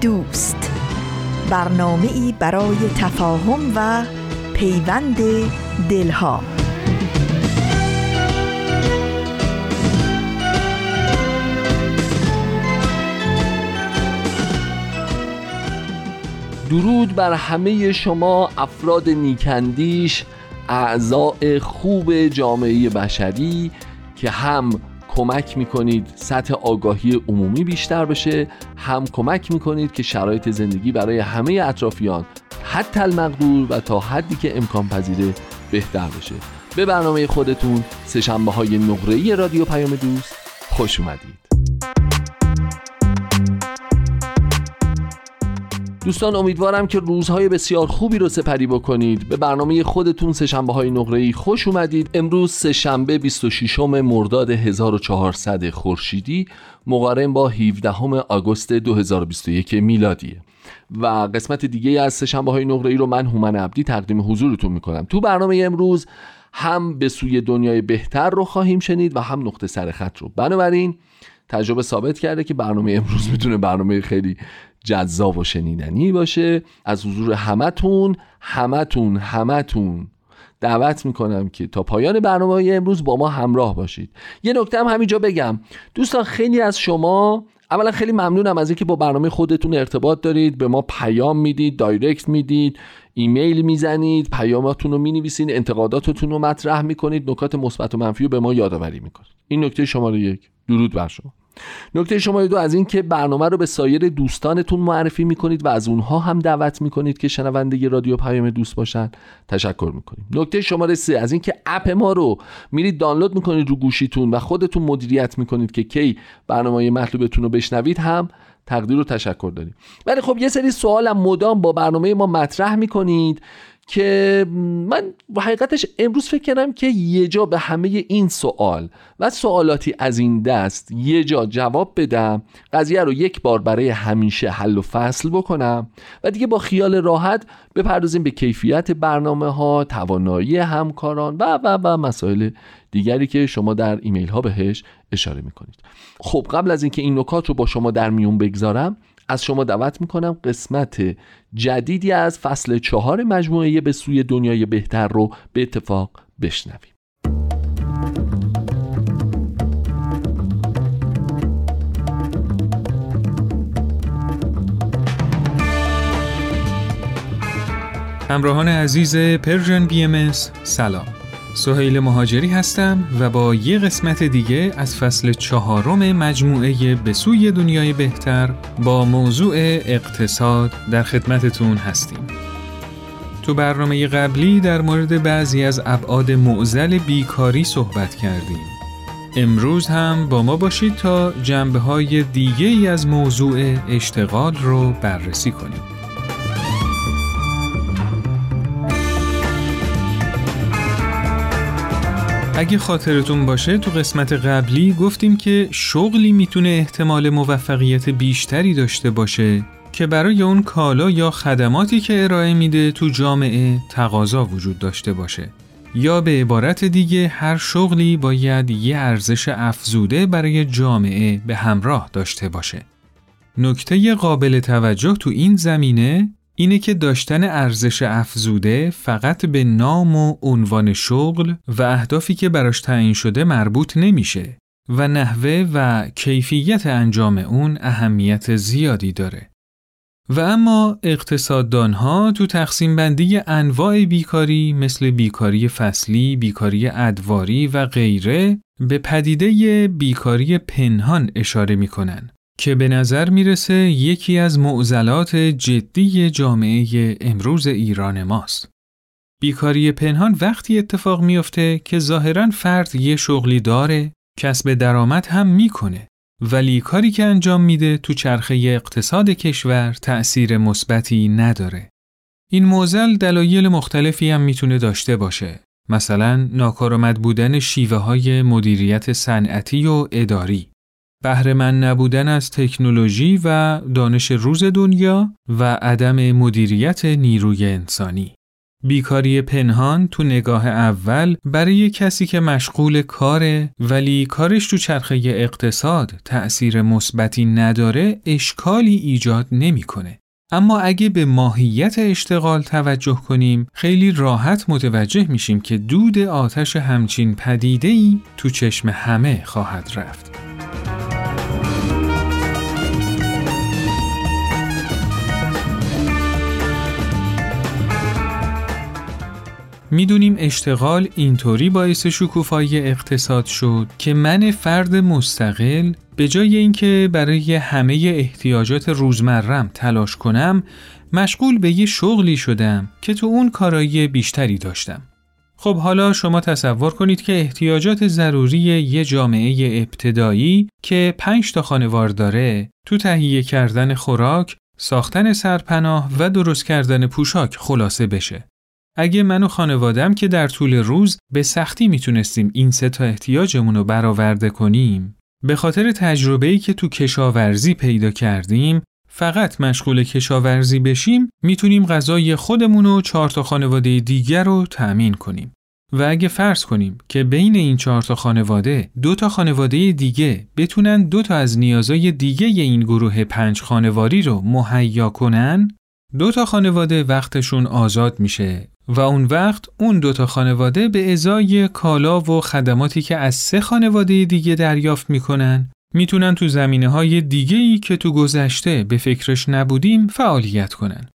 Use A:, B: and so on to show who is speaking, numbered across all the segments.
A: دوست. برنامه ای برای تفاهم و پیوند دلها.
B: درود بر همه شما افراد نیکندیش اعضاء خوب جامعه بشری که هم کمک می‌کنید سطح آگاهی عمومی بیشتر بشه هم کمک می‌کنید که شرایط زندگی برای همه اطرافیان حتی المقدور و تا حدی که امکان پذیره بهتر بشه. به برنامه خودتون سهشنبه های نقره رادیو پیام دوست خوش اومدید. دوستان امیدوارم که روزهای بسیار خوبی رو سپری بکنید. به برنامه خودتون سهشنبه های نقره خوش اومدید. امروز سهشنبه 26 مرداد 1400 خورشیدی مقارن با 17 آگوست 2021 میلادیه. و قسمت دیگه از سهشنبه های نقره ای رو من هومن عبدی تقدیم حضورتون می‌کنم. تو برنامه امروز هم به سوی دنیای بهتر رو خواهیم شنید و هم نقطه سرخط رو. بنابراین تجربه ثابت کرده که برنامه امروز می‌تونه برنامه خیلی جذاب و شنیدنی باشه. از حضور همتون همتون همتون دعوت می‌کنم که تا پایان برنامه امروز با ما همراه باشید. یه نکته هم همینجا بگم. دوستان خیلی از شما اولا خیلی ممنونم از اینکه با برنامه خودتون ارتباط دارید به ما پیام می‌دید دایرکت می‌دید ایمیل می‌زنید پیاماتون رو می‌نویسید انتقاداتتون رو مطرح می‌کنید نکات مثبت و منفی رو به ما یادآوری می‌کنید. این نکته شماره یک. درود بر شما. نکته شماره دو از اینکه برنامه رو به سایر دوستانتون معرفی می‌کنید و از اونها هم دعوت می‌کنید که شنونده رادیو پیام دوست باشن. تشکر می‌کنیم. نکته شماره سه از اینکه اپ ما رو میرید دانلود می‌کنید رو گوشیتون و خودتون مدیریت می‌کنید که کی برنامه مطلوبتون رو بشنوید هم تقدیر و تشکر داریم. ولی خب یه سری سوالم مدام با برنامه ما مطرح می‌کنید. که من حقیقتش امروز فکر کردم که یه جا به همه این سوال و سوالاتی از این دست یه جا جواب بدم قضیه رو یک بار برای همیشه حل و فصل بکنم و دیگه با خیال راحت بپردازیم به کیفیت برنامه ها توانایی همکاران و و و مسائل دیگری که شما در ایمیل ها بهش اشاره می‌کنید. خب قبل از اینکه این نکات رو با شما در میون بگذارم از شما دعوت می‌کنم قسمت جدیدی از فصل چهار مجموعه به سوی دنیای بهتر رو به اتفاق بشنویم.
C: همراهان عزیز Persian BMS سلام. سهیل مهاجری هستم و با یه قسمت دیگه از فصل چهارم مجموعه به سوی دنیای بهتر با موضوع اقتصاد در خدمتتون هستیم. تو برنامه قبلی در مورد بعضی از ابعاد معضل بیکاری صحبت کردیم. امروز هم با ما باشید تا جنبه های دیگه از موضوع اشتغال رو بررسی کنیم. اگه خاطرتون باشه تو قسمت قبلی گفتیم که شغلی می‌تونه احتمال موفقیت بیشتری داشته باشه که برای اون کالا یا خدماتی که ارائه میده تو جامعه تقاضا وجود داشته باشه یا به عبارت دیگه هر شغلی باید یه ارزش افزوده برای جامعه به همراه داشته باشه. نکته قابل توجه تو این زمینه اینه که داشتن ارزش افزوده فقط به نام و عنوان شغل و اهدافی که براش تعیین شده مربوط نمیشه و نحوه و کیفیت انجام اون اهمیت زیادی داره. و اما اقتصاددان ها تو تقسیم بندی انواع بیکاری مثل بیکاری فصلی، بیکاری ادواری و غیره به پدیده بیکاری پنهان اشاره می‌کنن که به نظر می‌رسه یکی از معضلات جدی جامعه امروز ایران ماست. بیکاری پنهان وقتی اتفاق میافته که ظاهرا فرد یه شغلی داره، کسب درآمد هم می‌کنه ولی کاری که انجام میده تو چرخه اقتصاد کشور تأثیر مثبتی نداره. این موزل دلایل مختلفی هم می‌تونه داشته باشه. مثلا ناکارآمد بودن شیوه های مدیریت صنعتی و اداری. من نبودن از تکنولوژی و دانش روز دنیا و عدم مدیریت نیروی انسانی. بیکاری پنهان تو نگاه اول برای کسی که مشغول کاره ولی کارش تو چرخه اقتصاد تأثیر مثبتی نداره اشکالی ایجاد نمی‌کنه. اما اگه به ماهیت اشتغال توجه کنیم خیلی راحت متوجه میشیم که دود آتش همچین پدیده‌ای تو چشم همه خواهد رفت. می‌دونیم اشتغال اینطوری باعث شکوفایی اقتصاد شد که من فرد مستقل به جای اینکه برای همه احتیاجات روزمرم تلاش کنم مشغول به یه شغلی شدم که تو اون کارایی بیشتری داشتم. خب حالا شما تصور کنید که احتیاجات ضروری یه جامعه ابتدایی که پنج تا خانوار داره تو تهیه کردن خوراک، ساختن سرپناه و درست کردن پوشاک خلاصه بشه. اگه من و خانوادم که در طول روز به سختی می‌تونستیم این سه تا احتیاجمون رو برآورده کنیم به خاطر تجربه‌ای که تو کشاورزی پیدا کردیم فقط مشغول کشاورزی بشیم می‌تونیم غذای خودمون و چهار تا خانواده دیگر رو تأمین کنیم. و اگه فرض کنیم که بین این چهار تا خانواده دو تا خانواده دیگه بتونن دو تا از نیازهای دیگه این گروه پنج خانواری رو مهیا کنن دو تا خانواده وقتشون آزاد میشه. و اون وقت اون دوتا خانواده به ازای کالا و خدماتی که از سه خانواده دیگه دریافت می‌کنن می‌تونن تو زمینه های دیگه ای که تو گذشته به فکرش نبودیم فعالیت کنن.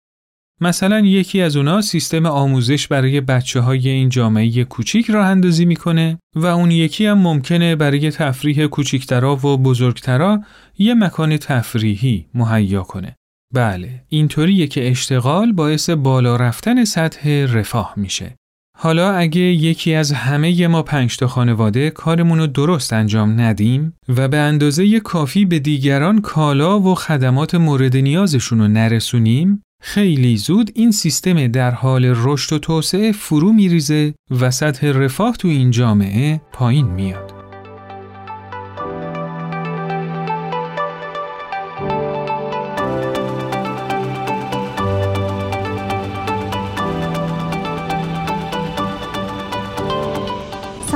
C: مثلا یکی از اونا سیستم آموزش برای بچه های این جامعه کوچیک راه اندازی می‌کنه و اون یکی هم ممکنه برای تفریح کوچیکترا و بزرگترا یه مکان تفریحی مهیا کنه. بله اینطوریه که اشتغال باعث بالا رفتن سطح رفاه میشه. حالا اگه یکی از همه ما پنج تا خانواده کارمون رو درست انجام ندیم و به اندازه کافی به دیگران کالا و خدمات مورد نیازشون رو نرسونیم خیلی زود این سیستم در حال رشد و توسعه فرو میریزه و سطح رفاه تو این جامعه پایین میاد.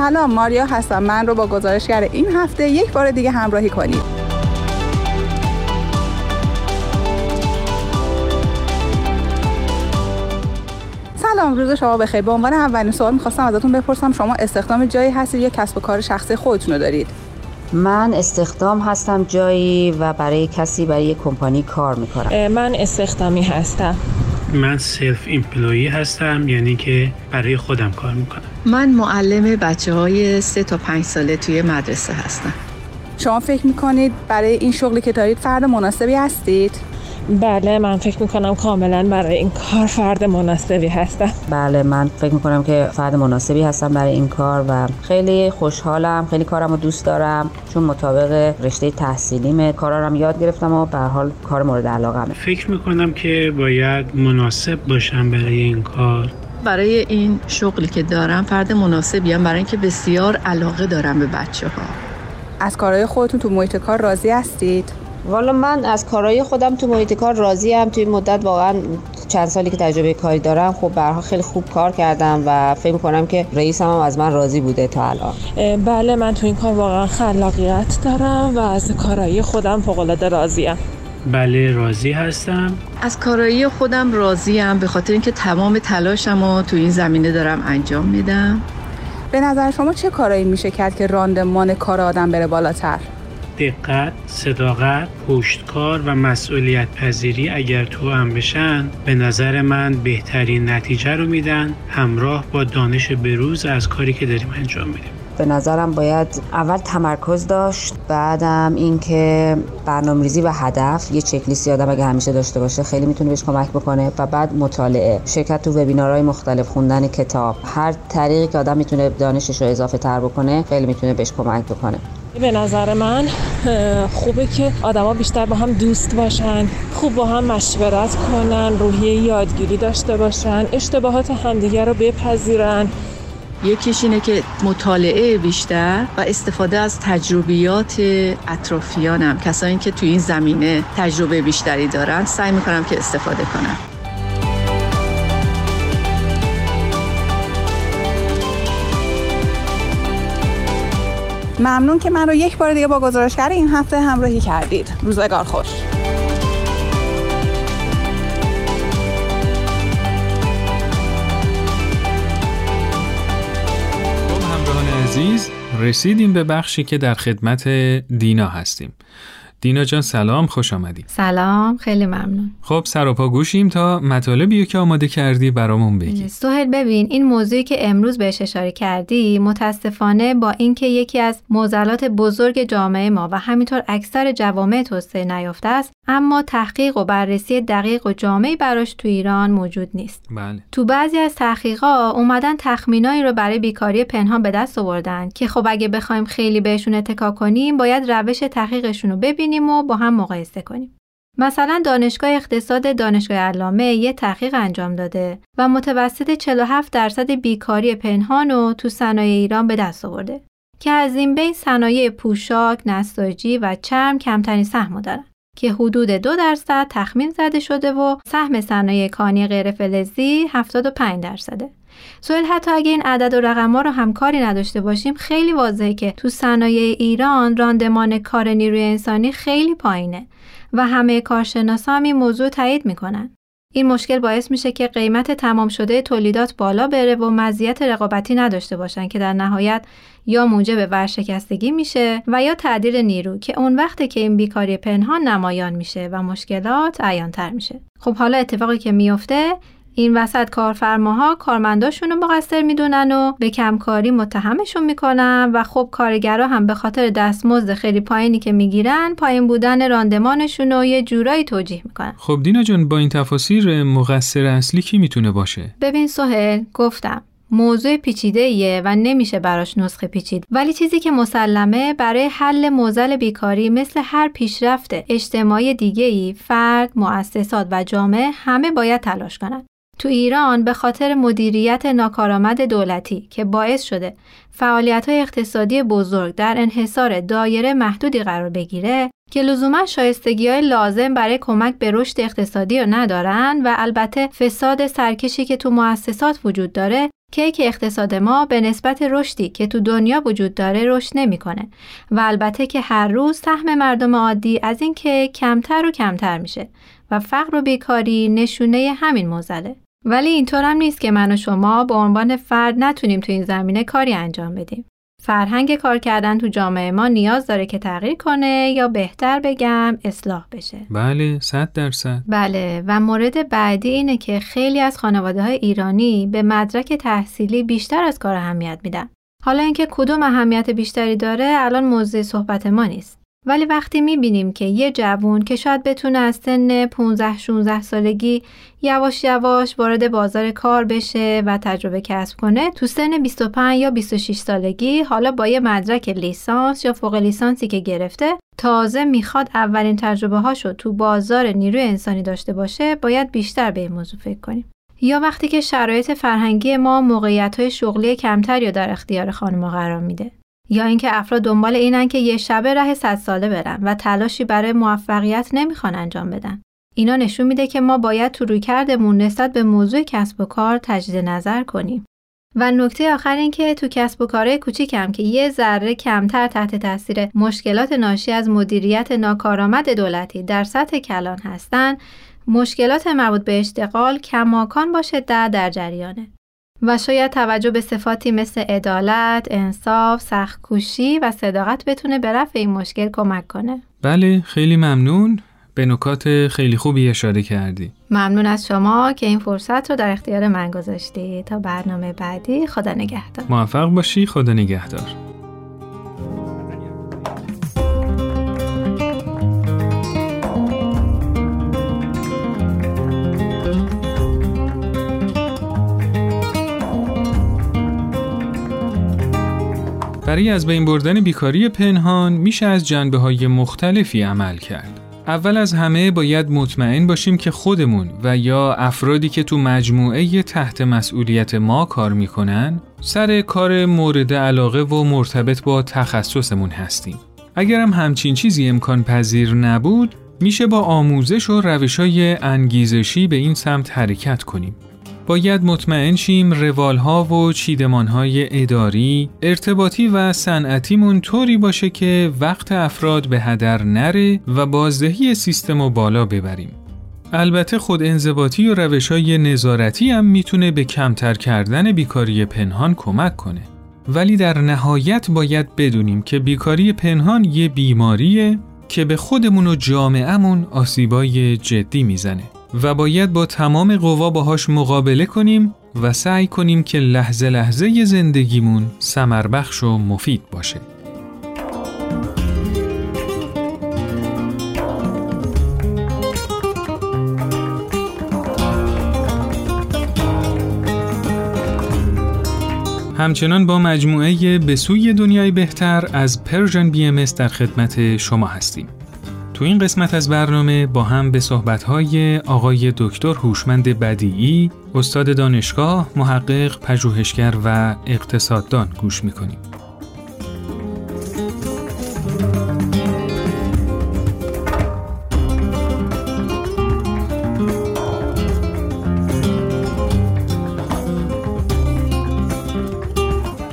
D: سلام ماریا هستم. من رو با گزارشگر این هفته یک بار دیگه همراهی کنید. سلام روز شما بخیر. به عنوان اولین سوال می‌خواستم ازتون بپرسم شما استخدام جایی هستید یا کسب و کار شخصی خودتون رو دارید؟
E: من استخدام هستم جایی و برای کسی برای یک کمپانی کار می‌کنم.
F: من استخدامی هستم.
G: من self-employed هستم یعنی که برای خودم کار می‌کنم
H: من معلم بچه های سه تا پنج ساله توی مدرسه هستم
D: شما فکر می‌کنید برای این شغلی که دارید فرد مناسبی هستید؟
F: بله من فکر می‌کنم کاملا برای این کار فرد مناسبی هستم.
E: بله من فکر می‌کنم که فرد مناسبی هستم برای این کار و خیلی خوشحالم خیلی کارم رو دوست دارم چون مطابق رشته تحصیلیم کارارم یاد گرفتم و به حال کار مورد علاقمه.
G: فکر می‌کنم که باید مناسب باشم برای این کار.
H: برای این شغلی که دارم فرد مناسبی هم برای اینکه بسیار علاقه دارم به بچه ها
D: از کارهای خودتون تو محیط کار راضی هستید؟
E: والا من از کارهای خودم تو محیط کار راضی هم توی مدت واقعا چند سالی که تجربه کاری دارم خب برها خیلی خوب کار کردم و فکر کنم که رئیسم هم از من راضی بوده تا الان.
F: بله من تو این کار واقعا خلاقیت دارم و از کارهای خودم فوق العاده راضیم.
G: بله راضی هستم.
H: از کارایی خودم راضیم. به خاطر اینکه تمام تلاشم رو تو این زمینه دارم انجام میدم.
D: به نظر شما چه کارایی میشه کرد که راندمان کار آدم بره بالاتر؟
G: دقت، صداقت، پشتکار و مسئولیت پذیری اگر تو هم بشن به نظر من بهترین نتیجه رو میدن همراه با دانش بروز از کاری که داریم انجام میدیم.
E: به نظرم باید اول تمرکز داشت بعدم اینکه برنامه‌ریزی و هدف یه چک آدم اگه همیشه داشته باشه خیلی می‌تونه بهش کمک بکنه و بعد مطالعه. شرکت تو وبینارهای مختلف خوندن کتاب هر طریقی که آدم می‌تونه دانشش رو اضافه تر بکنه خیلی می‌تونه بهش کمک بکنه.
F: به نظر من خوبه که آدما بیشتر با هم دوست باشن خوب با هم مشورت کنن روحیه یادگیری داشته باشن اشتباهات همدیگر رو بپذیرن.
H: یکیش اینه که مطالعه بیشتر و استفاده از تجربیات اطرافیانم. کسایی که تو این زمینه تجربه بیشتری دارن سعی می‌کنم که استفاده کنم.
D: ممنون که من رو یک بار دیگه با گزارشگر این هفته همراهی کردید. روزگار خوش.
C: عزیز رسیدیم به بخشی که در خدمت دینا هستیم. دینا جان سلام خوش آمدی.
I: سلام خیلی ممنون.
C: خب سر پا گوشیم تا مطالبی که آماده کردی برامون بگی.
I: سهل ببین این موضوعی که امروز بهش اشاره کردی متاسفانه با اینکه یکی از معضلات بزرگ جامعه ما و همینطور اکثر جوامع توسعه نیافته است اما تحقیق و بررسی دقیق و جامعی براش تو ایران موجود نیست.
C: بله.
I: تو بعضی از تحقیقا اومدن تخمینایی رو برای بیکاری پنهان به دست آوردن که خب اگه بخوایم خیلی بهشون اتکا کنیم باید روش تحقیقشون رو ببینیم و با هم مقایسه کنیم مثلا دانشگاه اقتصاد دانشگاه علامه یه تحقیق انجام داده و متوسط 47 درصد بیکاری پنهان رو تو صنایع ایران به دست آورده که از این بین صنایع پوشاک، نساجی و چرم کمترین سهم دارن. که حدود دو درصد تخمین زده شده و سهم صنایع کانی غیر فلزی 75 درصده. سوال حتی اگه این عدد و رقم ها رو همکاری نداشته باشیم خیلی واضحه که تو صنایع ایران راندمان کار نیروی انسانی خیلی پایینه و همه کارشناسا هم این موضوع تایید می‌کنن. این مشکل باعث میشه که قیمت تمام شده تولیدات بالا بره و مزیت رقابتی نداشته باشن که در نهایت یا موجب ورشکستگی میشه و یا تعدیل نیرو که اون وقته که این بیکاری پنهان نمایان میشه و مشکلات عیانتر میشه. خب حالا اتفاقی که میفته این وسط کارفرماها کارمنداشون رو مقصر می‌دونن و به کمکاری متهمشون می‌کنن و خب کارگرا هم به خاطر دستمزد خیلی پایینی که می‌گیرن پایین بودن راندمانشون رو یه جورایی توجیه می‌کنن.
C: خب دینا جان با این تفاسیر مقصر اصلی کی می‌تونه باشه؟
I: ببین سهل گفتم موضوع پیچیده ایه و نمیشه براش نسخه پیچید. ولی چیزی که مسلمه برای حل موزل بیکاری مثل هر پیشرفت اجتماعی دیگه ای فرد، مؤسسات و جامعه همه باید تلاش کنند. تو ایران به خاطر مدیریت ناکارآمد دولتی که باعث شده فعالیت های اقتصادی بزرگ در انحصار دایره محدودی قرار بگیره که لزوما شایستگی های لازم برای کمک به رشد اقتصادی رو ندارن و البته فساد سرکشی که تو مؤسسات وجود داره که اقتصاد ما به نسبت رشدی که تو دنیا وجود داره رشد نمی‌کنه و البته که هر روز سهم مردم عادی از این که کمتر و کمتر میشه و فقر و بیکاری نشونه همین موزله. ولی اینطور هم نیست که من و شما به عنوان فرد نتونیم تو این زمینه کاری انجام بدیم. فرهنگ کار کردن تو جامعه ما نیاز داره که تغییر کنه یا بهتر بگم اصلاح بشه.
C: بله صد درصد.
I: بله و مورد بعدی اینه که خیلی از خانواده های ایرانی به مدرک تحصیلی بیشتر از کار اهمیت میدن. حالا اینکه کدوم اهمیت بیشتری داره الان موضوع صحبت ما نیست. ولی وقتی می‌بینیم که یه جوون که شاید بتونه از سن 15 16 سالگی یواش یواش وارد بازار کار بشه و تجربه کسب کنه تو سن 25 یا 26 سالگی حالا با یه مدرک لیسانس یا فوق لیسانسی که گرفته تازه می‌خواد اولین تجربه هاشو تو بازار نیروی انسانی داشته باشه باید بیشتر به این موضوع فکر کنیم. یا وقتی که شرایط فرهنگی ما موقعیت های شغلی کمتری رو در اختیار خانم قرار میده. یا اینکه افراد دنبال اینن که یه شبه راه صد ساله برن و تلاشی برای موفقیت نمی‌خوان انجام بدن. اینا نشون میده که ما باید تو رویکردمون نسبت به موضوع کسب و کار تجدید نظر کنیم. و نکته آخر این که تو کسب و کارهای کوچیکم که یه ذره کمتر تحت تاثیر مشکلات ناشی از مدیریت ناکارآمد دولتی در سطح کلان هستن مشکلات مربوط به اشتغال کماکان باشه در در جریانه و شاید توجه به صفاتی مثل عدالت، انصاف، سختکوشی و صداقت بتونه به رفع این مشکل کمک کنه.
C: بله خیلی ممنون به نکات خیلی خوبی اشاره کردی.
I: ممنون از شما که این فرصت رو در اختیار من گذاشتی تا برنامه بعدی خدا نگهدار.
C: موفق باشی خدا نگهدار. برای از بین بردن بیکاری پنهان میشه از جنبه های مختلفی عمل کرد. اول از همه باید مطمئن باشیم که خودمون و یا افرادی که تو مجموعه تحت مسئولیت ما کار می‌کنن سر کار مورد علاقه و مرتبط با تخصصمون هستیم. اگرم همچین چیزی امکان پذیر نبود میشه با آموزش و روش های انگیزشی به این سمت حرکت کنیم. باید مطمئن شیم روالها و چیدمانهای اداری، ارتباطی و صنعتیمون طوری باشه که وقت افراد به هدر نره و بازدهی سیستم رو بالا ببریم. البته خود انضباطی و روش های نظارتی هم می‌تونه به کمتر کردن بیکاری پنهان کمک کنه. ولی در نهایت باید بدونیم که بیکاری پنهان یه بیماریه که به خودمون و جامعهمون آسیبای جدی می‌زنه. و باید با تمام قوا باهاش مقابله کنیم و سعی کنیم که لحظه لحظه زندگیمون سمربخش و مفید باشه. همچنان با مجموعه به سوی دنیای بهتر از پرژن بی ام در خدمت شما هستیم. تو این قسمت از برنامه با هم به صحبت‌های آقای دکتر هوشمند بدیعی، استاد دانشگاه، محقق، پژوهشگر و اقتصاددان گوش می‌کنیم.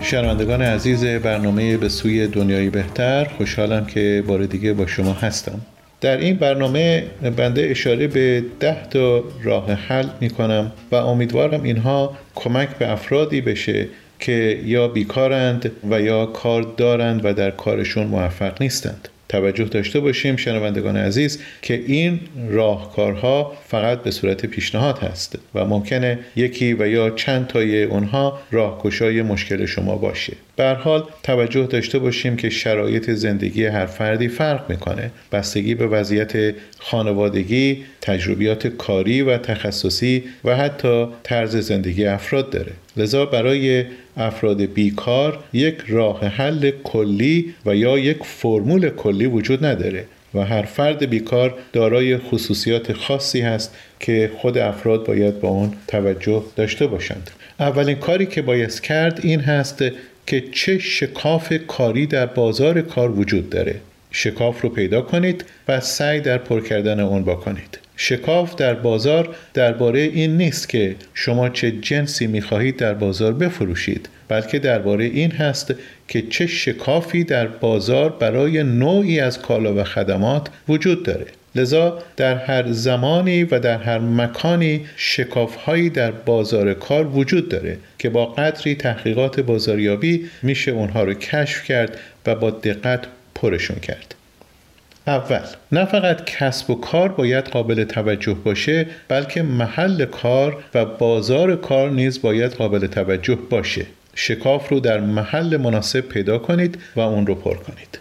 J: شنوندگان عزیز برنامه به سوی دنیای بهتر خوشحالم که بار دیگه با شما هستم در این برنامه بنده اشاره به ده تا راه حل می کنم و امیدوارم اینها کمک به افرادی بشه که یا بیکارند و یا کار دارند و در کارشون موفق نیستند. توجه داشته باشیم شنوندگان عزیز که این راهکارها فقط به صورت پیشنهاد هست و ممکنه یکی و یا چند تای اونها راهکشای مشکل شما باشه. به حال توجه داشته باشیم که شرایط زندگی هر فردی فرق می‌کنه. بستگی به وضعیت خانوادگی تجربیات کاری و تخصصی و حتی طرز زندگی افراد داره. لذا برای افراد بیکار یک راه حل کلی و یا یک فرمول کلی وجود نداره و هر فرد بیکار دارای خصوصیات خاصی هست که خود افراد باید با اون توجه داشته باشند. اولین کاری که باید کرد این هست که چه شکاف کاری در بازار کار وجود داره. شکاف رو پیدا کنید و سعی در پر کردن اون بکنید. شکاف در بازار درباره این نیست که شما چه جنسی می‌خواهید در بازار بفروشید بلکه درباره این هست که چه شکافی در بازار برای نوعی از کالا و خدمات وجود داره. لذا در هر زمانی و در هر مکانی شکافهایی در بازار کار وجود داره که با قدری تحقیقات بازاریابی میشه اونها رو کشف کرد و با دقت پرشون کرد. اول نه فقط کسب و کار باید قابل توجه باشه بلکه محل کار و بازار کار نیز باید قابل توجه باشه. شکاف رو در محل مناسب پیدا کنید و اون رو پر کنید.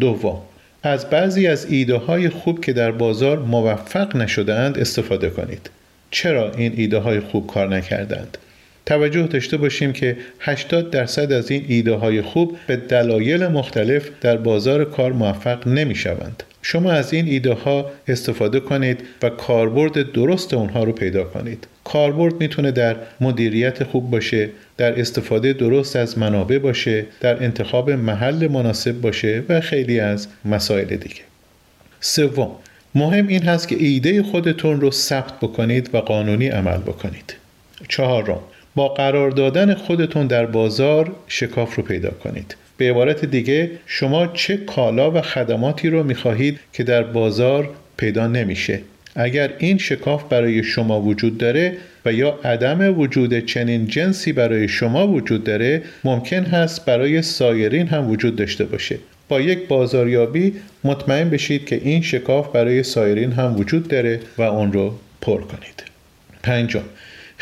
J: دوم از بعضی از ایده های خوب که در بازار موفق نشدهاند استفاده کنید. چرا این ایده های خوب کار نکردند؟ توجه داشته باشیم که 80 درصد از این ایده های خوب به دلایل مختلف در بازار کار موفق نمی شوند. شما از این ایده ها استفاده کنید و کاربرد درست اونها رو پیدا کنید. کاربرد می‌تونه در مدیریت خوب باشه، در استفاده درست از منابع باشه، در انتخاب محل مناسب باشه و خیلی از مسائل دیگه. سوم، مهم این هست که ایده خودتون رو ثبت بکنید و قانونی عمل بکنید. چهارم، با قرار دادن خودتون در بازار شکاف رو پیدا کنید. به عبارت دیگه شما چه کالا و خدماتی رو می‌خواهید که در بازار پیدا نمیشه. اگر این شکاف برای شما وجود داره و یا عدم وجود چنین جنسی برای شما وجود داره ممکن هست برای سایرین هم وجود داشته باشه. با یک بازاریابی مطمئن بشید که این شکاف برای سایرین هم وجود داره و اون رو پر کنید. پنجم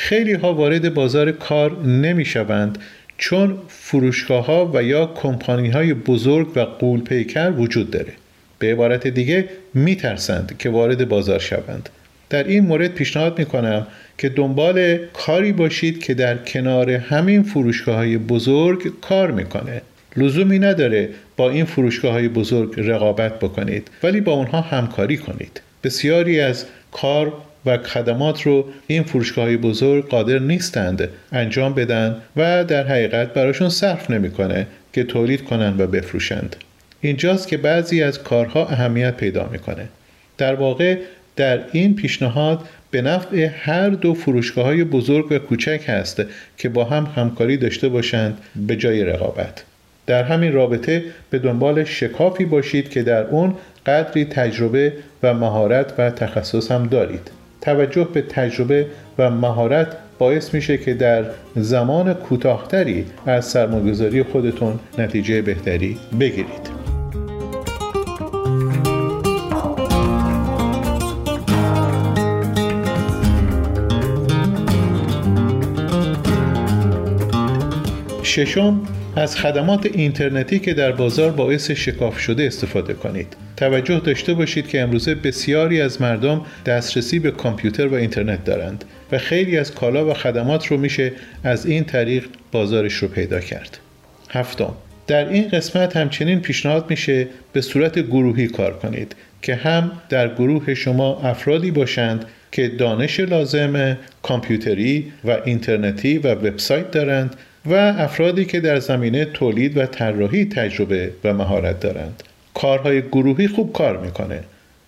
J: خیلی ها وارد بازار کار نمی شوند چون فروشگاه ها و یا کمپانی های بزرگ و قول پیکر وجود داره. به عبارت دیگه می ترسند که وارد بازار شوند. در این مورد پیشنهاد می کنم که دنبال کاری باشید که در کنار همین فروشگاه های بزرگ کار می‌کنه. لزومی نداره با این فروشگاه های بزرگ رقابت بکنید ولی با اونها همکاری کنید. بسیاری از کار و خدمات رو این فروشگاه بزرگ قادر نیستند انجام بدن و در حقیقت براشون صرف نمی‌کنه که تولید کنند و بفروشند. اینجاست که بعضی از کارها اهمیت پیدا می‌کنه. در واقع در این پیشنهاد به نفع هر دو فروشگاه های بزرگ و کوچک هست که با هم همکاری داشته باشند به جای رقابت. در همین رابطه به دنبال شکافی باشید که در اون قدری تجربه و مهارت و تخصص هم دارید. توجه به تجربه و مهارت باعث میشه که در زمان کوتاهتری از سرمایه‌گذاری خودتون نتیجه بهتری بگیرید. ششم از خدمات اینترنتی که در بازار باعث شکاف شده استفاده کنید. توجه داشته باشید که امروزه بسیاری از مردم دسترسی به کامپیوتر و اینترنت دارند و خیلی از کالا و خدمات رو میشه از این طریق بازارش رو پیدا کرد. هفتم در این قسمت همچنین پیشنهاد میشه به صورت گروهی کار کنید که هم در گروه شما افرادی باشند که دانش لازم کامپیوتری و اینترنتی و وبسایت دارند و افرادی که در زمینه تولید و طراحی تجربه و مهارت دارند. کارهای گروهی خوب کار می‌کنه.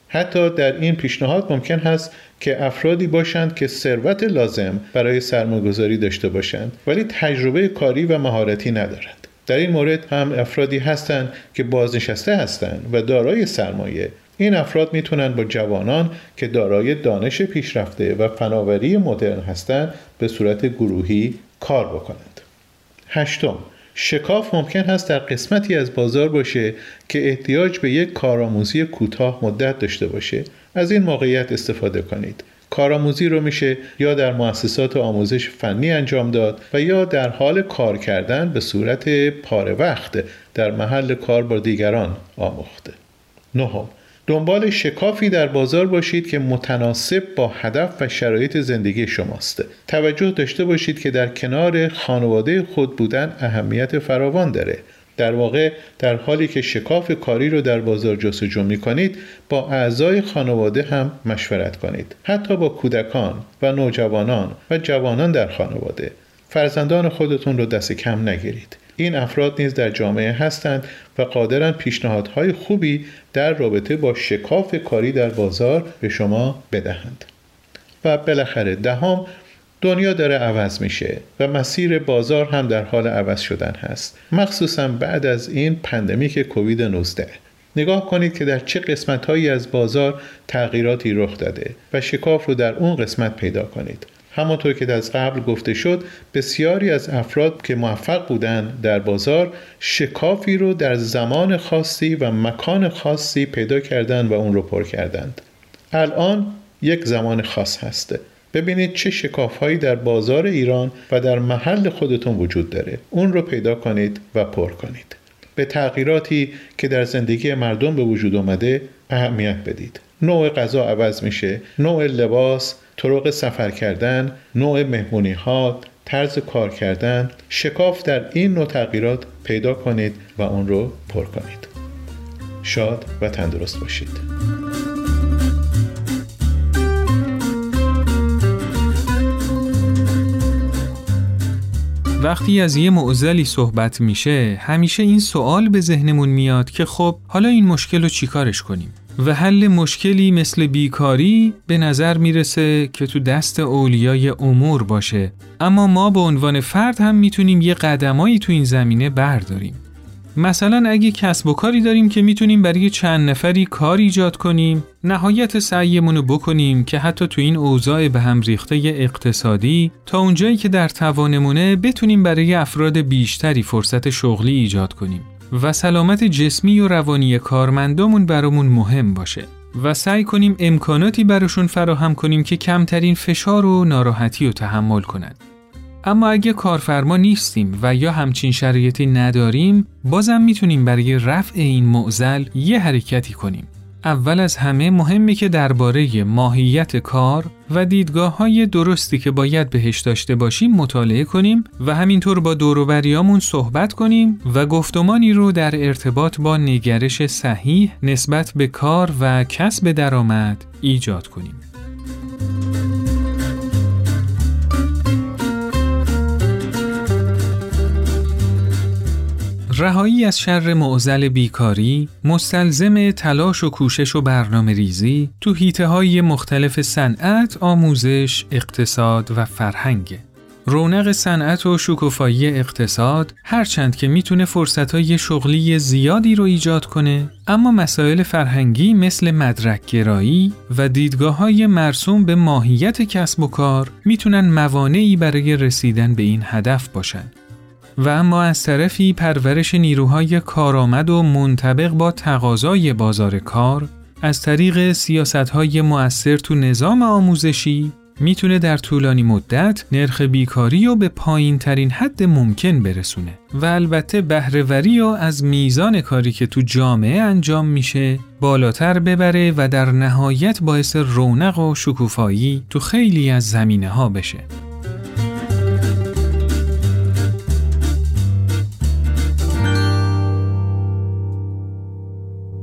J: حتی در این پیشنهاد ممکن هست که افرادی باشند که ثروت لازم برای سرمایه‌گذاری داشته باشند ولی تجربه کاری و مهارتی ندارند. در این مورد هم افرادی هستند که بازنشسته هستند و دارای سرمایه. این افراد می‌تونن با جوانان که دارای دانش پیشرفته و فناوری مدرن هستند به صورت گروهی کار بکنند هشتم. شکاف ممکن هست در قسمتی از بازار باشه که احتیاج به یک کارآموزی کوتاه مدت داشته باشه. از این موقعیت استفاده کنید. کارآموزی رو میشه یا در مؤسسات آموزش فنی انجام داد و یا در حال کار کردن به صورت پاره وقت در محل کار با دیگران آموخته. نهم. دنبال شکافی در بازار باشید که متناسب با هدف و شرایط زندگی شماست. توجه داشته باشید که در کنار خانواده خود بودن اهمیت فراوان داره. در واقع در حالی که شکاف کاری رو در بازار جستجو می کنید با اعضای خانواده هم مشورت کنید حتی با کودکان و نوجوانان و جوانان در خانواده فرزندان خودتون رو دست کم نگیرید این افراد نیز در جامعه هستند و قادرن پیشنهادهای خوبی در رابطه با شکاف کاری در بازار به شما بدهند. و بالاخره دهم دنیا داره عوض میشه و مسیر بازار هم در حال عوض شدن هست. مخصوصا بعد از این پندمیک کووید 19 نگاه کنید که در چه قسمت هایی از بازار تغییراتی رخ داده و شکاف رو در اون قسمت پیدا کنید. همانطور که از قبل گفته شد بسیاری از افراد که موفق بودند در بازار شکافی رو در زمان خاصی و مکان خاصی پیدا کردند و اون رو پر کردند. الان یک زمان خاص هسته ببینید چه شکافهایی در بازار ایران و در محل خودتون وجود داره. اون رو پیدا کنید و پر کنید. به تغییراتی که در زندگی مردم به وجود آمده اهمیت بدید. نوع غذا عوض میشه نوع لباس طرق سفر کردن نوع مهمونی ها طرز کار کردن شکاف در این نوع تغییرات پیدا کنید و اون رو پر کنید. شاد و تندرست باشید.
C: وقتی از یه معزلی صحبت میشه همیشه این سوال به ذهنمون میاد که خب حالا این مشکل رو چیکارش کنیم؟ و حل مشکلی مثل بیکاری به نظر می‌رسه که تو دست اولیای امور باشه. اما ما به عنوان فرد هم می‌تونیم یه قدمایی تو این زمینه برداریم. مثلا اگه کسب و کاری داریم که می‌تونیم برای چند نفری کار ایجاد کنیم نهایت سعیمونو بکنیم که حتی تو این اوضاع به هم ریخته اقتصادی تا اونجایی که در توانمونه بتونیم برای افراد بیشتری فرصت شغلی ایجاد کنیم. و سلامت جسمی و روانی کارمندامون برامون مهم باشه و سعی کنیم امکاناتی براشون فراهم کنیم که کمترین فشار و ناراحتی رو تحمل کنند. اما اگه کارفرما نیستیم و یا همچین شرایطی نداریم بازم می‌تونیم برای رفع این معزل یه حرکتی کنیم اول از همه مهمه که درباره ماهیت کار و دیدگاه های درستی که باید بهش داشته باشیم مطالعه کنیم و همینطور با دوروبریامون صحبت کنیم و گفتمانی رو در ارتباط با نگرش صحیح نسبت به کار و کسب درآمد ایجاد کنیم. رهایی از شر معزل بیکاری مستلزم تلاش و کوشش و برنامه ریزی تو حیطه های مختلف صنعت، آموزش، اقتصاد و فرهنگ. رونق صنعت و شکوفایی اقتصاد هرچند که می‌تونه فرصتهای شغلی زیادی رو ایجاد کنه اما مسائل فرهنگی مثل مدرک گرایی و دیدگاه های مرسوم به ماهیت کسب و کار می‌تونن موانعی برای رسیدن به این هدف باشن و اما از طرفی پرورش نیروهای کارآمد و منطبق با تقاضای بازار کار از طریق سیاستهای مؤثر تو نظام آموزشی می‌تونه در طولانی مدت نرخ بیکاری رو به پایین ترین حد ممکن برسونه و البته بهرهوری رو از میزان کاری که تو جامعه انجام میشه بالاتر ببره و در نهایت باعث رونق و شکوفایی تو خیلی از زمینه ها بشه.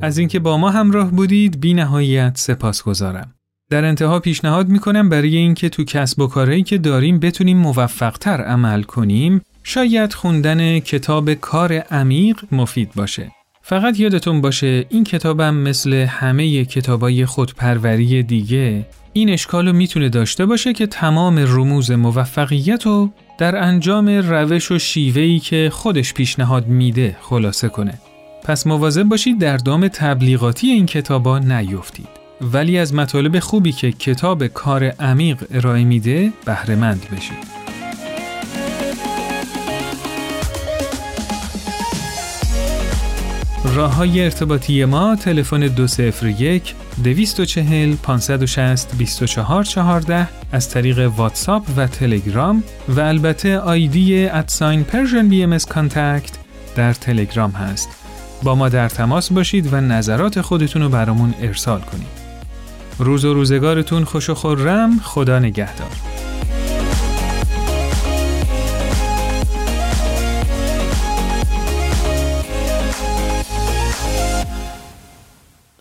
C: از اینکه با ما همراه بودید بی نهایت سپاس گذارم. در انتها پیشنهاد می‌کنم برای اینکه تو کسب و کارهایی که داریم بتونیم موفقتر عمل کنیم شاید خوندن کتاب کار عمیق مفید باشه. فقط یادتون باشه این کتابم مثل همه کتابای خودپروری دیگه این اشکال می‌تونه داشته باشه که تمام رموز موفقیت رو در انجام روش و شیوهی که خودش پیشنهاد میده خلاصه کنه. پس مواظب باشید در دام تبلیغاتی این کتابا نیفتید. ولی از مطالب خوبی که کتاب کار عمیق ارائه میده بهره مند بشید. راه های ارتباطی ما تلفن 201 240 560 2414 از طریق واتساپ و تلگرام و البته آیدی at sign Persian BMS در تلگرام هست. با ما در تماس باشید و نظرات خودتون رو برامون ارسال کنید. روز و روزگارتون خوش و خورم خدا نگهدار.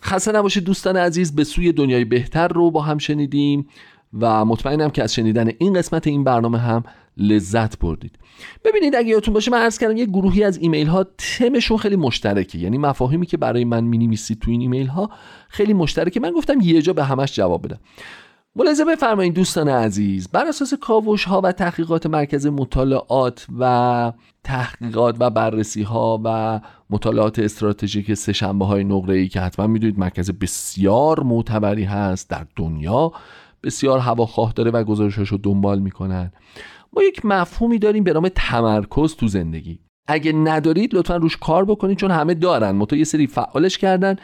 B: خسته نباشید دوستان عزیز به سوی دنیای بهتر رو با هم شنیدیم و مطمئنم که از شنیدن این قسمت این برنامه هم لذت بردید. ببینید اگه یادتون باشه من عرض کردم یه گروهی از ایمیل ها تمشون خیلی مشترکه. یعنی مفاهیمی که برای من می‌نویسید تو این ایمیل ها خیلی مشترکه. من گفتم یه جا به همش جواب بدم. ملاحظه بفرمایید دوستان عزیز. بر اساس کاوش ها و تحقیقات مرکز مطالعات و تحقیقات و بررسی ها و مطالعات استراتژیک سهشنبه های نقره ای که حتما می‌دونید مرکز بسیار معتبری هست در دنیا بسیار هواخواه داره و گزارشاشو دنبال می‌کنن. ما یک مفهومی داریم به نام تمرکز تو زندگی. اگه ندارید لطفا روش کار بکنید چون همه دارن. متو یه سری فعالش کردن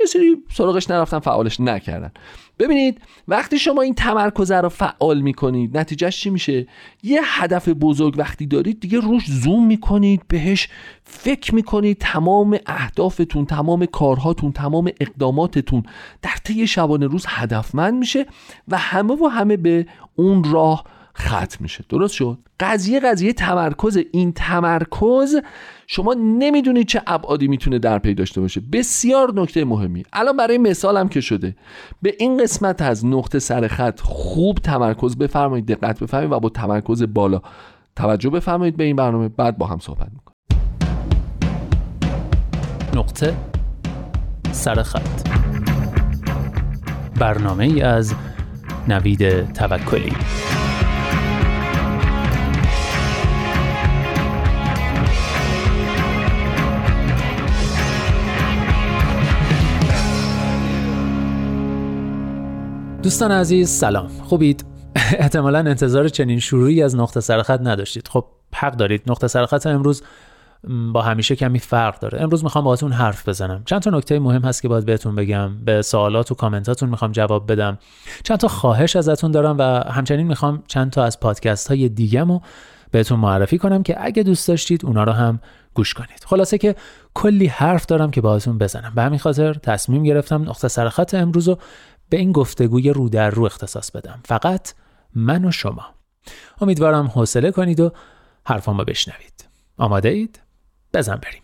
B: یه سری سراغش نرفتن فعالش نکردن. ببینید وقتی شما این تمرکز رو فعال می‌کنید نتیجهش چی میشه؟ یه هدف بزرگ وقتی دارید دیگه روش زوم می‌کنید بهش فکر می‌کنید تمام اهدافتون تمام کارهاتون تمام اقداماتتون در طی شبانه روز هدفمند میشه و همه و همه به اون راه ختم میشه. درست شد؟ قضیه قضیه تمرکز. این تمرکز شما نمی‌دونید چه ابعادی می‌تونه در پی داشته باشه. بسیار نکته مهمی. الان برای مثالم که شده. به این قسمت از نقطه سر خط خوب تمرکز بفرمایید دقت بفرمایید و با تمرکز بالا توجه بفرمایید به این برنامه. بعد با هم صحبت می‌کنیم.
K: نقطه سر خط. برنامه ای از نوید توکلی. دوستان عزیز سلام. خوبید؟ احتمالا انتظار چنین شروعی از نقطه سرخط نداشتید. خب حق دارید. نقطه سرخط امروز با همیشه کمی فرق داره. امروز می‌خوام باهاتون حرف بزنم. چند تا نکته مهم هست که باید بهتون بگم. به سوالات و کامنتاتون می‌خوام جواب بدم. چند تا خواهش ازتون دارم و همچنین می‌خوام چند تا از پادکست های دیگم بهتون معرفی کنم که اگه دوست داشتید اونا رو هم گوش کنید. خلاصه که کلی حرف دارم که باهاتون بزنم. به همین خاطر تصمیم گرفتم نقطه سرخط امروز رو به این گفتگوی رو در رو اختصاص بدم. فقط من و شما. امیدوارم حوصله کنید و حرفامو بشنوید. آماده اید؟ بزن بریم.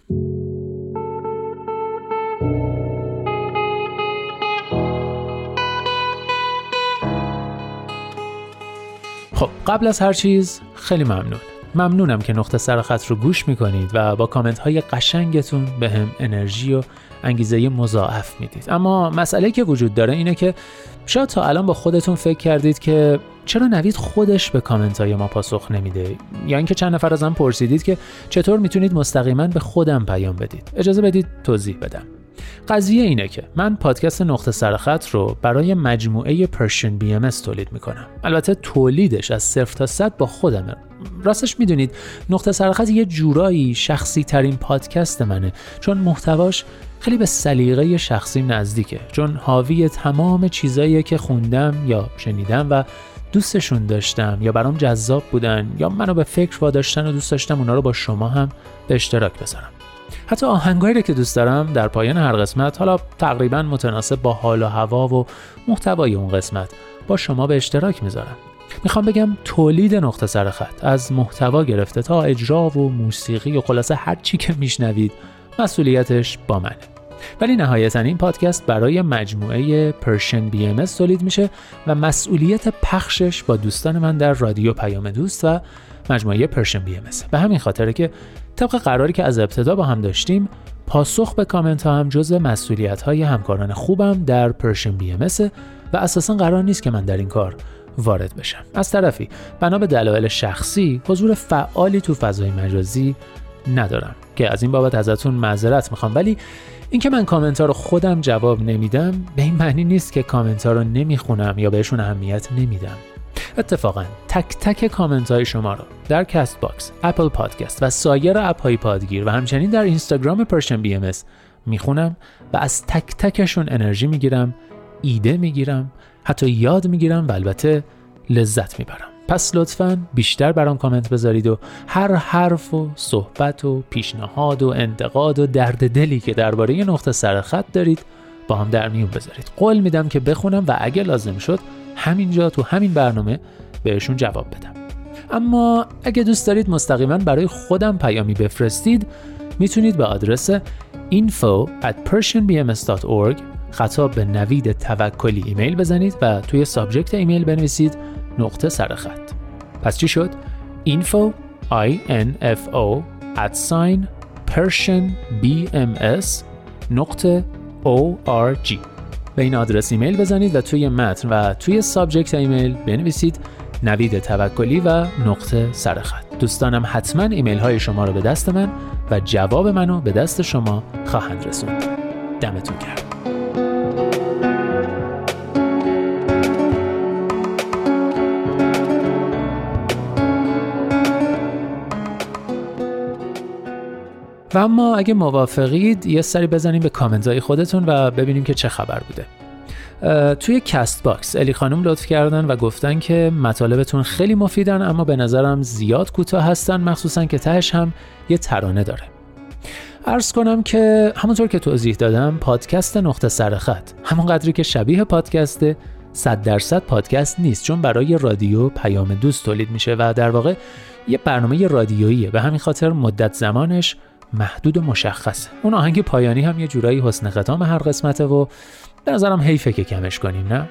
K: خب قبل از هر چیز خیلی ممنون. ممنونم که نقطه سرخط رو گوش می‌کنید و با کامنت های قشنگتون به هم انرژی و انگیزه مضاعف می‌دید. اما مسئله که وجود داره اینه که شاید تا الان با خودتون فکر کردید که چرا نوید خودش به کامنت های ما پاسخ نمیده؟ یا اینکه چند نفر ازم پرسیدید که چطور می‌تونید مستقیما به خودم پیام بدید؟ اجازه بدید توضیح بدم. قضیه اینه که من پادکست نقطه سرخط رو برای مجموعه پرشن بی ام تولید می‌کنم. البته تولیدش از صفر تا صد با خودمه. راستش می‌دونید نقطه سرخط یه جورایی شخصی ترین پادکست منه چون محتواش خیلی به سلیقه شخصیم نزدیکه چون حاوی تمام چیزایی که خوندم یا شنیدم و دوستشون داشتم یا برام جذاب بودن یا منو به فکر واداشتن و دوست داشتم اونا رو با شما هم به اشتراک بذارم. حتی آهنگایی که دوست دارم در پایان هر قسمت حالا تقریبا متناسب با حال و هوا و محتوای اون قسمت با شما به اشتراک می‌ذارم. می‌خوام بگم تولید نقطه سر خط از محتوا گرفته تا اجرا و موسیقی و خلاصه هر چی که میشنوید. مسئولیتش با منه ولی نهایتا این پادکست برای مجموعه Persian BMS تولید میشه و مسئولیت پخشش با دوستان من در رادیو پیام دوست و مجموعه Persian BMS به همین خاطره که طبق قراری که از ابتدا با هم داشتیم پاسخ به کامنت ها هم جز مسئولیت های همکاران خوبم در Persian BMS و اساسا قرار نیست که من در این کار وارد بشم. از طرفی بنا به دلایل شخصی حضور فعالی تو فضای مجازی ندارم که از این بابت ازتون معذرت می‌خوام. ولی اینکه من کامنت رو خودم جواب نمیدم به این معنی نیست که کامنت رو نمی‌خونم یا بهشون اهمیت نمیدم. اتفاقا تک تک کامنت های شما رو در Castbox، Apple Podcast و سایر اپ های پادگیر و همچنین در اینستاگرام Persian BMS می‌خونم و از تک تکشون انرژی می‌گیرم ایده می‌گیرم حتی یاد می‌گیرم و البته لذت می‌برم. پس لطفا بیشتر برام کامنت بذارید و هر حرف و صحبت و پیشنهاد و انتقاد و درد دلی که درباره نقطه سرخط دارید با هم در میون بذارید. قول میدم که بخونم و اگه لازم شد همینجا تو همین برنامه بهشون جواب بدم. اما اگه دوست دارید مستقیما برای خودم پیامی بفرستید می‌تونید به آدرس info at persianbms.org خطاب به نوید توکلی ایمیل بزنید و توی subject ایمیل بنویسید نقطه سرخط پس چی شد؟ info i n f o at sign persian bms نقطه o r g. به این آدرس ایمیل بزنید و توی متن و توی subject ایمیل بنویسید نوید توکلی و نقطه سرخط دوستانم حتما ایمیل های شما رو به دست من و جواب منو به دست شما خواهند رسوند. دمتون گرم و اما اگه موافقید یه سری بزنیم به کامنت های خودتون و ببینیم که چه خبر بوده. توی Castbox الی خانم لطف کردن و گفتن که مطالبتون خیلی مفیدن اما به نظرم زیاد کوتاه هستن مخصوصا که تهش هم یه ترانه داره. عرض کنم که همونطور که توضیح دادم پادکست نقطه سرخط همون قدری که شبیه پادکست 100 درصد پادکست نیست چون برای رادیو پیام دوست تولید میشه و در واقع یه برنامه رادیوییه. به همین خاطر مدت زمانش محدود و مشخصه اون آهنگ پایانی هم یه جورایی حسن ختام هر قسمته و به نظرم حیفه که کمش کنیم نه؟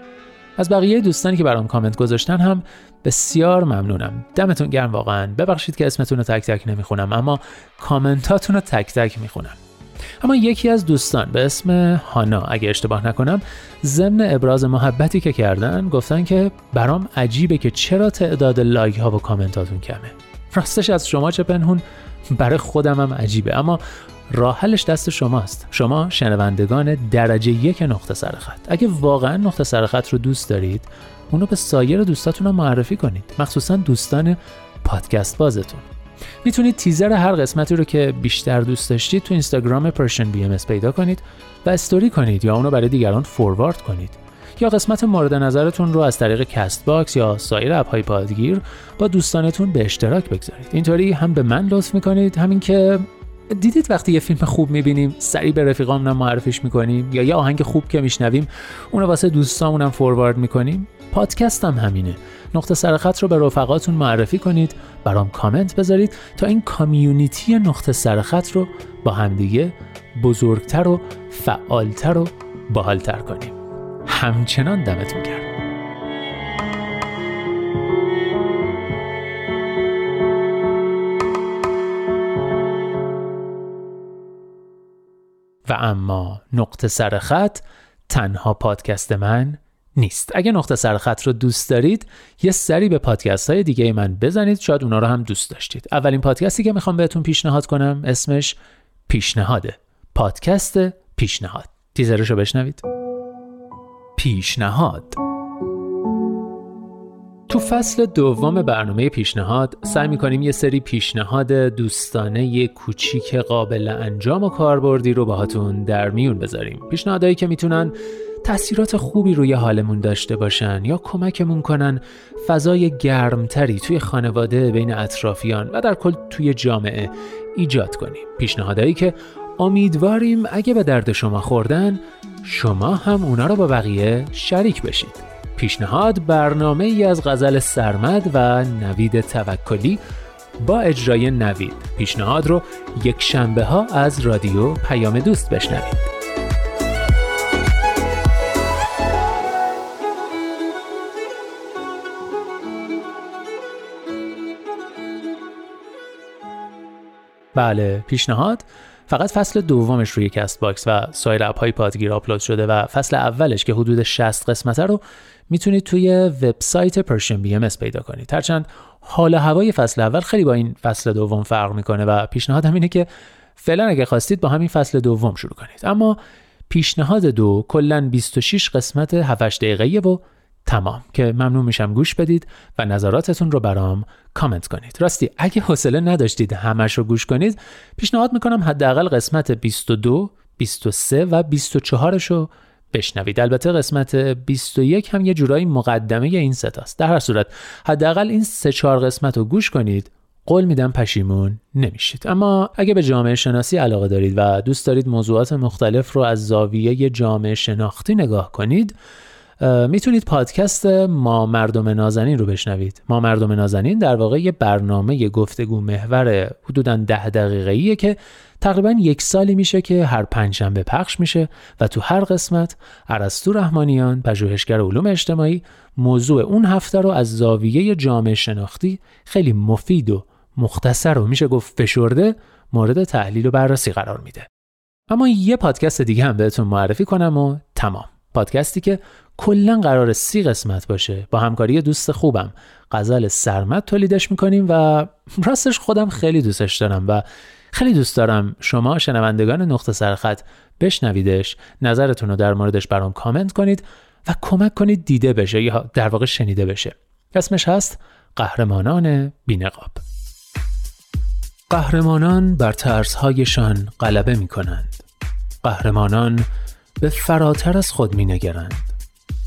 K: از بقیه دوستانی که برام کامنت گذاشتن هم بسیار ممنونم. دمتون گرم واقعا. ببخشید که اسمتون رو تک تک نمی‌خونم اما کامنتاتون رو تک تک می‌خونم. اما یکی از دوستان به اسم هانا اگه اشتباه نکنم ضمن ابراز محبتی که کردن گفتن که برام عجیبه که چرا تعداد لایک ها و کامنتاتون کمه. راستش از شما چه پنهون؟ برای خودم هم عجیبه. اما راه حلش دست شماست. شما شنوندگان درجه یک نقطه سرخط. اگه واقعا نقطه سرخط رو دوست دارید اونو به سایر دوستاتون رو معرفی کنید. مخصوصا دوستان پادکست بازتون. می‌تونید تیزر هر قسمتی رو که بیشتر دوست داشتید تو اینستاگرام PersianBMS پیدا کنید و استوری کنید یا اونو برای دیگران forward کنید. یا قسمت مورد نظرتون رو از طریق Castbox یا سایر app های پادگیر با دوستانتون به اشتراک بگذارید. اینطوری هم به من لطف می‌کنید همین که دیدید وقتی یه فیلم خوب می‌بینیم سریع به رفیقامونم معرفیش می‌کنیم یا یه آهنگ خوب که میشنویم اونو واسه دوستامونم فوروارد می‌کنیم. پادکست هم همینه. نقطه سرخط رو به رفقاتون معرفی کنید برام کامنت بذارید تا این کامیونیتی نقطه سرخط رو با همدیگه بزرگتر و فعالتر و باحالتر کنیم. همچنان دمتون گرم. و اما نقطه سرخط تنها پادکست من نیست. اگه نقطه سرخط رو دوست دارید یه سری به پادکست های دیگه من بزنید. شاید اونا رو هم دوست داشتید. اولین پادکستی که می‌خوام بهتون پیشنهاد کنم اسمش پیشنهاده پادکست پیشنهاد. تیزرش رو بشنوید. پیشنهاد. تو فصل دوم برنامه پیشنهاد سعی می‌کنیم یه سری پیشنهاد دوستانه کوچیک قابل انجام و کاربردی رو باهاتون در میون بذاریم. پیشنهادهایی که می‌تونن تاثیرات خوبی روی حالمون داشته باشن یا کمکمون کنن فضای گرمتری توی خانواده بین اطرافیان و در کل توی جامعه ایجاد کنیم. پیشنهادهایی که امیدواریم اگه به درد شما خوردن شما هم اونا رو با بقیه شریک بشید. پیشنهاد برنامه ای از غزل سرمد و نوید توکلی با اجرای نوید. پیشنهاد رو یک شنبه ها از رادیو پیام دوست بشنوید. بله پیشنهاد فقط فصل دومش روی Castbox و سایر app های پادگیر آپلود شده و فصل اولش که حدود 60 قسمته رو می‌تونید توی وبسایت PersianBMS پیدا کنید. هرچند حال هوای فصل اول خیلی با این فصل دوم فرق می‌کنه و پیشنهادم اینه که فعلا اگه خواستید با همین فصل دوم شروع کنید. اما پیشنهاد دو کلا 26 قسمت 7 دقیقه‌ایه و تمام که ممنون میشم گوش بدید و نظراتتون رو برام کامنت کنید. راستی اگه حوصله نداشتید همش رو گوش کنید پیشنهاد می‌کنم حداقل قسمت 22 23 و 24 رو بشنوید. البته قسمت 21 هم یه جورایی مقدمه این ستاست در هر صورت حداقل این سه چهار قسمت رو گوش کنید. قول میدم پشیمون نمیشید. اما اگه به جامعه شناسی علاقه دارید و دوست دارید موضوعات مختلف رو از زاویه جامعه شناختی نگاه کنید می‌تونید پادکست ما مردم نازنین رو بشنوید. ما مردم نازنین در واقع یه برنامه گفتگو محور حدودا ده دقیقه که تقریبا یک سالی میشه که هر پنجشنبه پخش میشه و تو هر قسمت ارسطو رحمانیان پژوهشگر علوم اجتماعی موضوع اون هفته رو از زاویه جامعه شناختی خیلی مفید و مختصر و میشه گفت فشرده مورد تحلیل و بررسی قرار میده. اما یه پادکست دیگه هم بهتون معرفی کنم و تمام. پادکستی که کلا قرار سی قسمت باشه. با همکاری دوست خوبم. غزل سرمت تولیدش می‌کنیم و راستش خودم خیلی دوستش دارم و خیلی دوست دارم شما شنوندگان نقطه سرخط بشنویدش نظرتون رو در موردش برام کامنت کنید و کمک کنید دیده بشه یا در واقع شنیده بشه. اسمش هست قهرمانان بینقاب. قهرمانان بر ترسهایشان غلبه می کنند قهرمانان به فراتر از خود می نگرند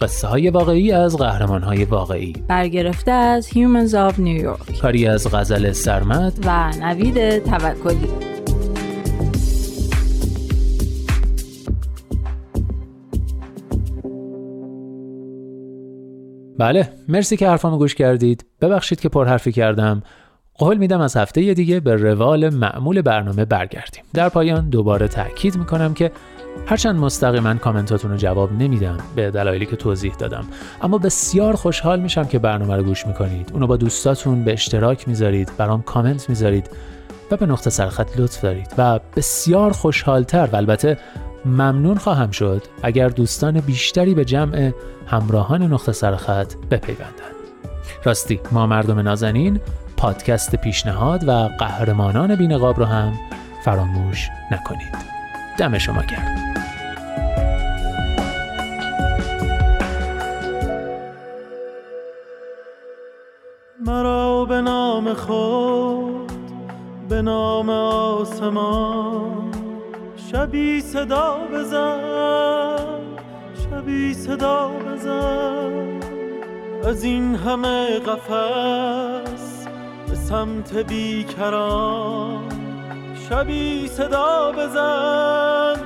K: قصه های واقعی از قهرمان های واقعی.
L: برگرفته از Humans of New York.
K: کاری از غزل سرمد
L: و نوید توکلی.
K: بله مرسی که حرفامو گوش کردید. ببخشید که پرحرفی کردم. قول میدم از هفته دیگه به روال معمول برنامه برگردیم. در پایان دوباره تاکید می‌کنم که هرچند مستقیما کامنتاتون رو جواب نمیدم به دلایلی که توضیح دادم. اما بسیار خوشحال میشم که برنامه رو گوش می‌کنید. اونو با دوستاتون به اشتراک می‌ذارید برام کامنت می‌ذارید و به نقطه سرخط لطف دارید. و بسیار خوشحالتر و البته ممنون خواهم شد اگر دوستان بیشتری به جمع همراهان نقطه سرخط بپیوندند. راستی ما مردم نازنین پادکست پیشنهاد و قهرمانان بینقاب رو هم فراموش نکنید. دم شما گرم.
M: مرا به نام خود به نام آسمان شبی صدا بزن شبی صدا بزن. از این همه قفس به سمت بیکران شبی صدا بزن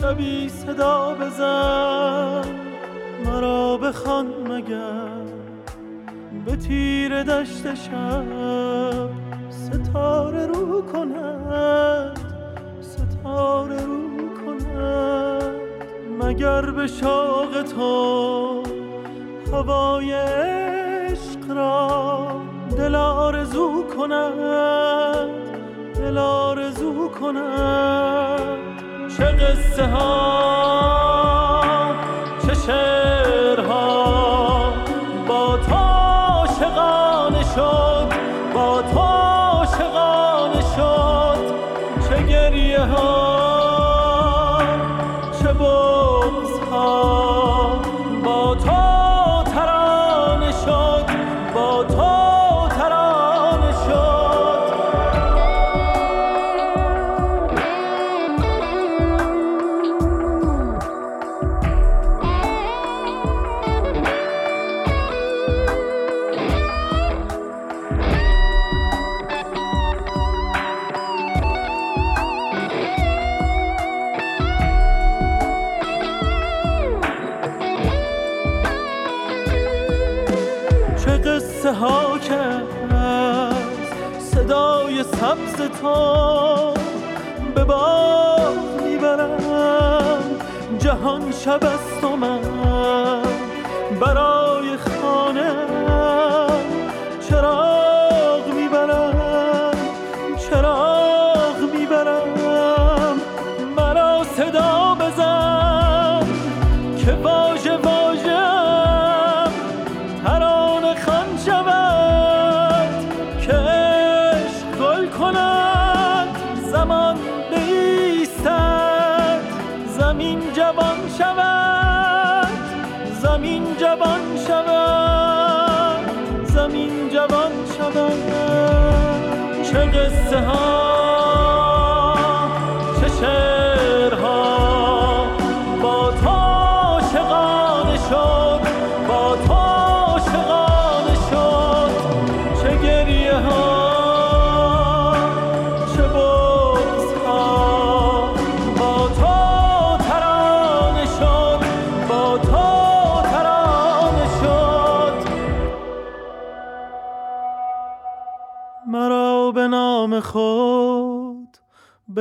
M: شبی صدا بزن. مرا بخوان مگر به تیر دشت شب؟ ستاره رو کند ستاره رو کند. مگر به شوق تو هوای عشق را دل آرزو کند؟ دل آرزو کند چه قصه ها چه شعرها شب است و من زمین جوان شود.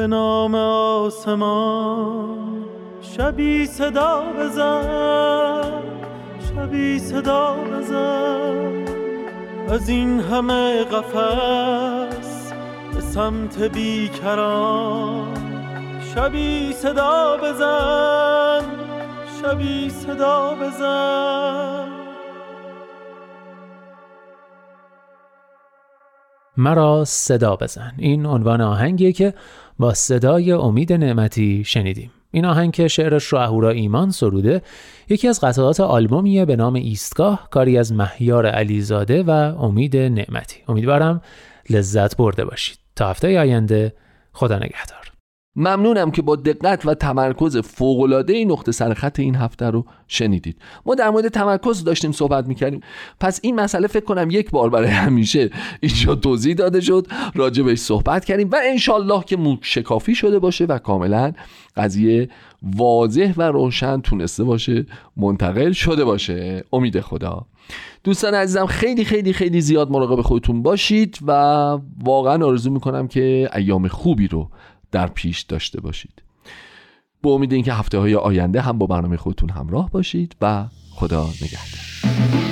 M: به نام آسمان شبی صدا بزن شبی صدا بزن. از این همه قفس به سمت بیکران شبی صدا بزن شبی صدا بزن.
K: مرا صدا بزن. این عنوان آهنگیه که با صدای امید نعمتی شنیدیم. این آهنگ که شعرش رو اهورا ایمان سروده یکی از قطعات آلبومیه به نام ایستگاه کاری از مهیار علیزاده و امید نعمتی. امیدوارم لذت برده باشید. تا هفته آینده خدا نگهدار.
B: ممنونم که با دقت و تمرکز فوق‌العاده این نقطه سرخط این هفته رو شنیدید. ما در مورد تمرکز داشتیم صحبت می‌کردیم. پس این مسئله فکر کنم یک بار برای همیشه اینجا توضیح داده شد. راجع بهش صحبت کردیم و انشالله که موک شکافی شده باشه و کاملا قضیه واضح و روشن تونسته باشه منتقل شده باشه. امید خدا. دوستان عزیزم خیلی خیلی خیلی زیاد مراقب خودتون باشید و واقعا آرزو می‌کنم که ایام خوبی رو در پیش داشته باشید. با امید اینکه هفته های آینده هم با برنامه خودتون همراه باشید و خدا نگهدار.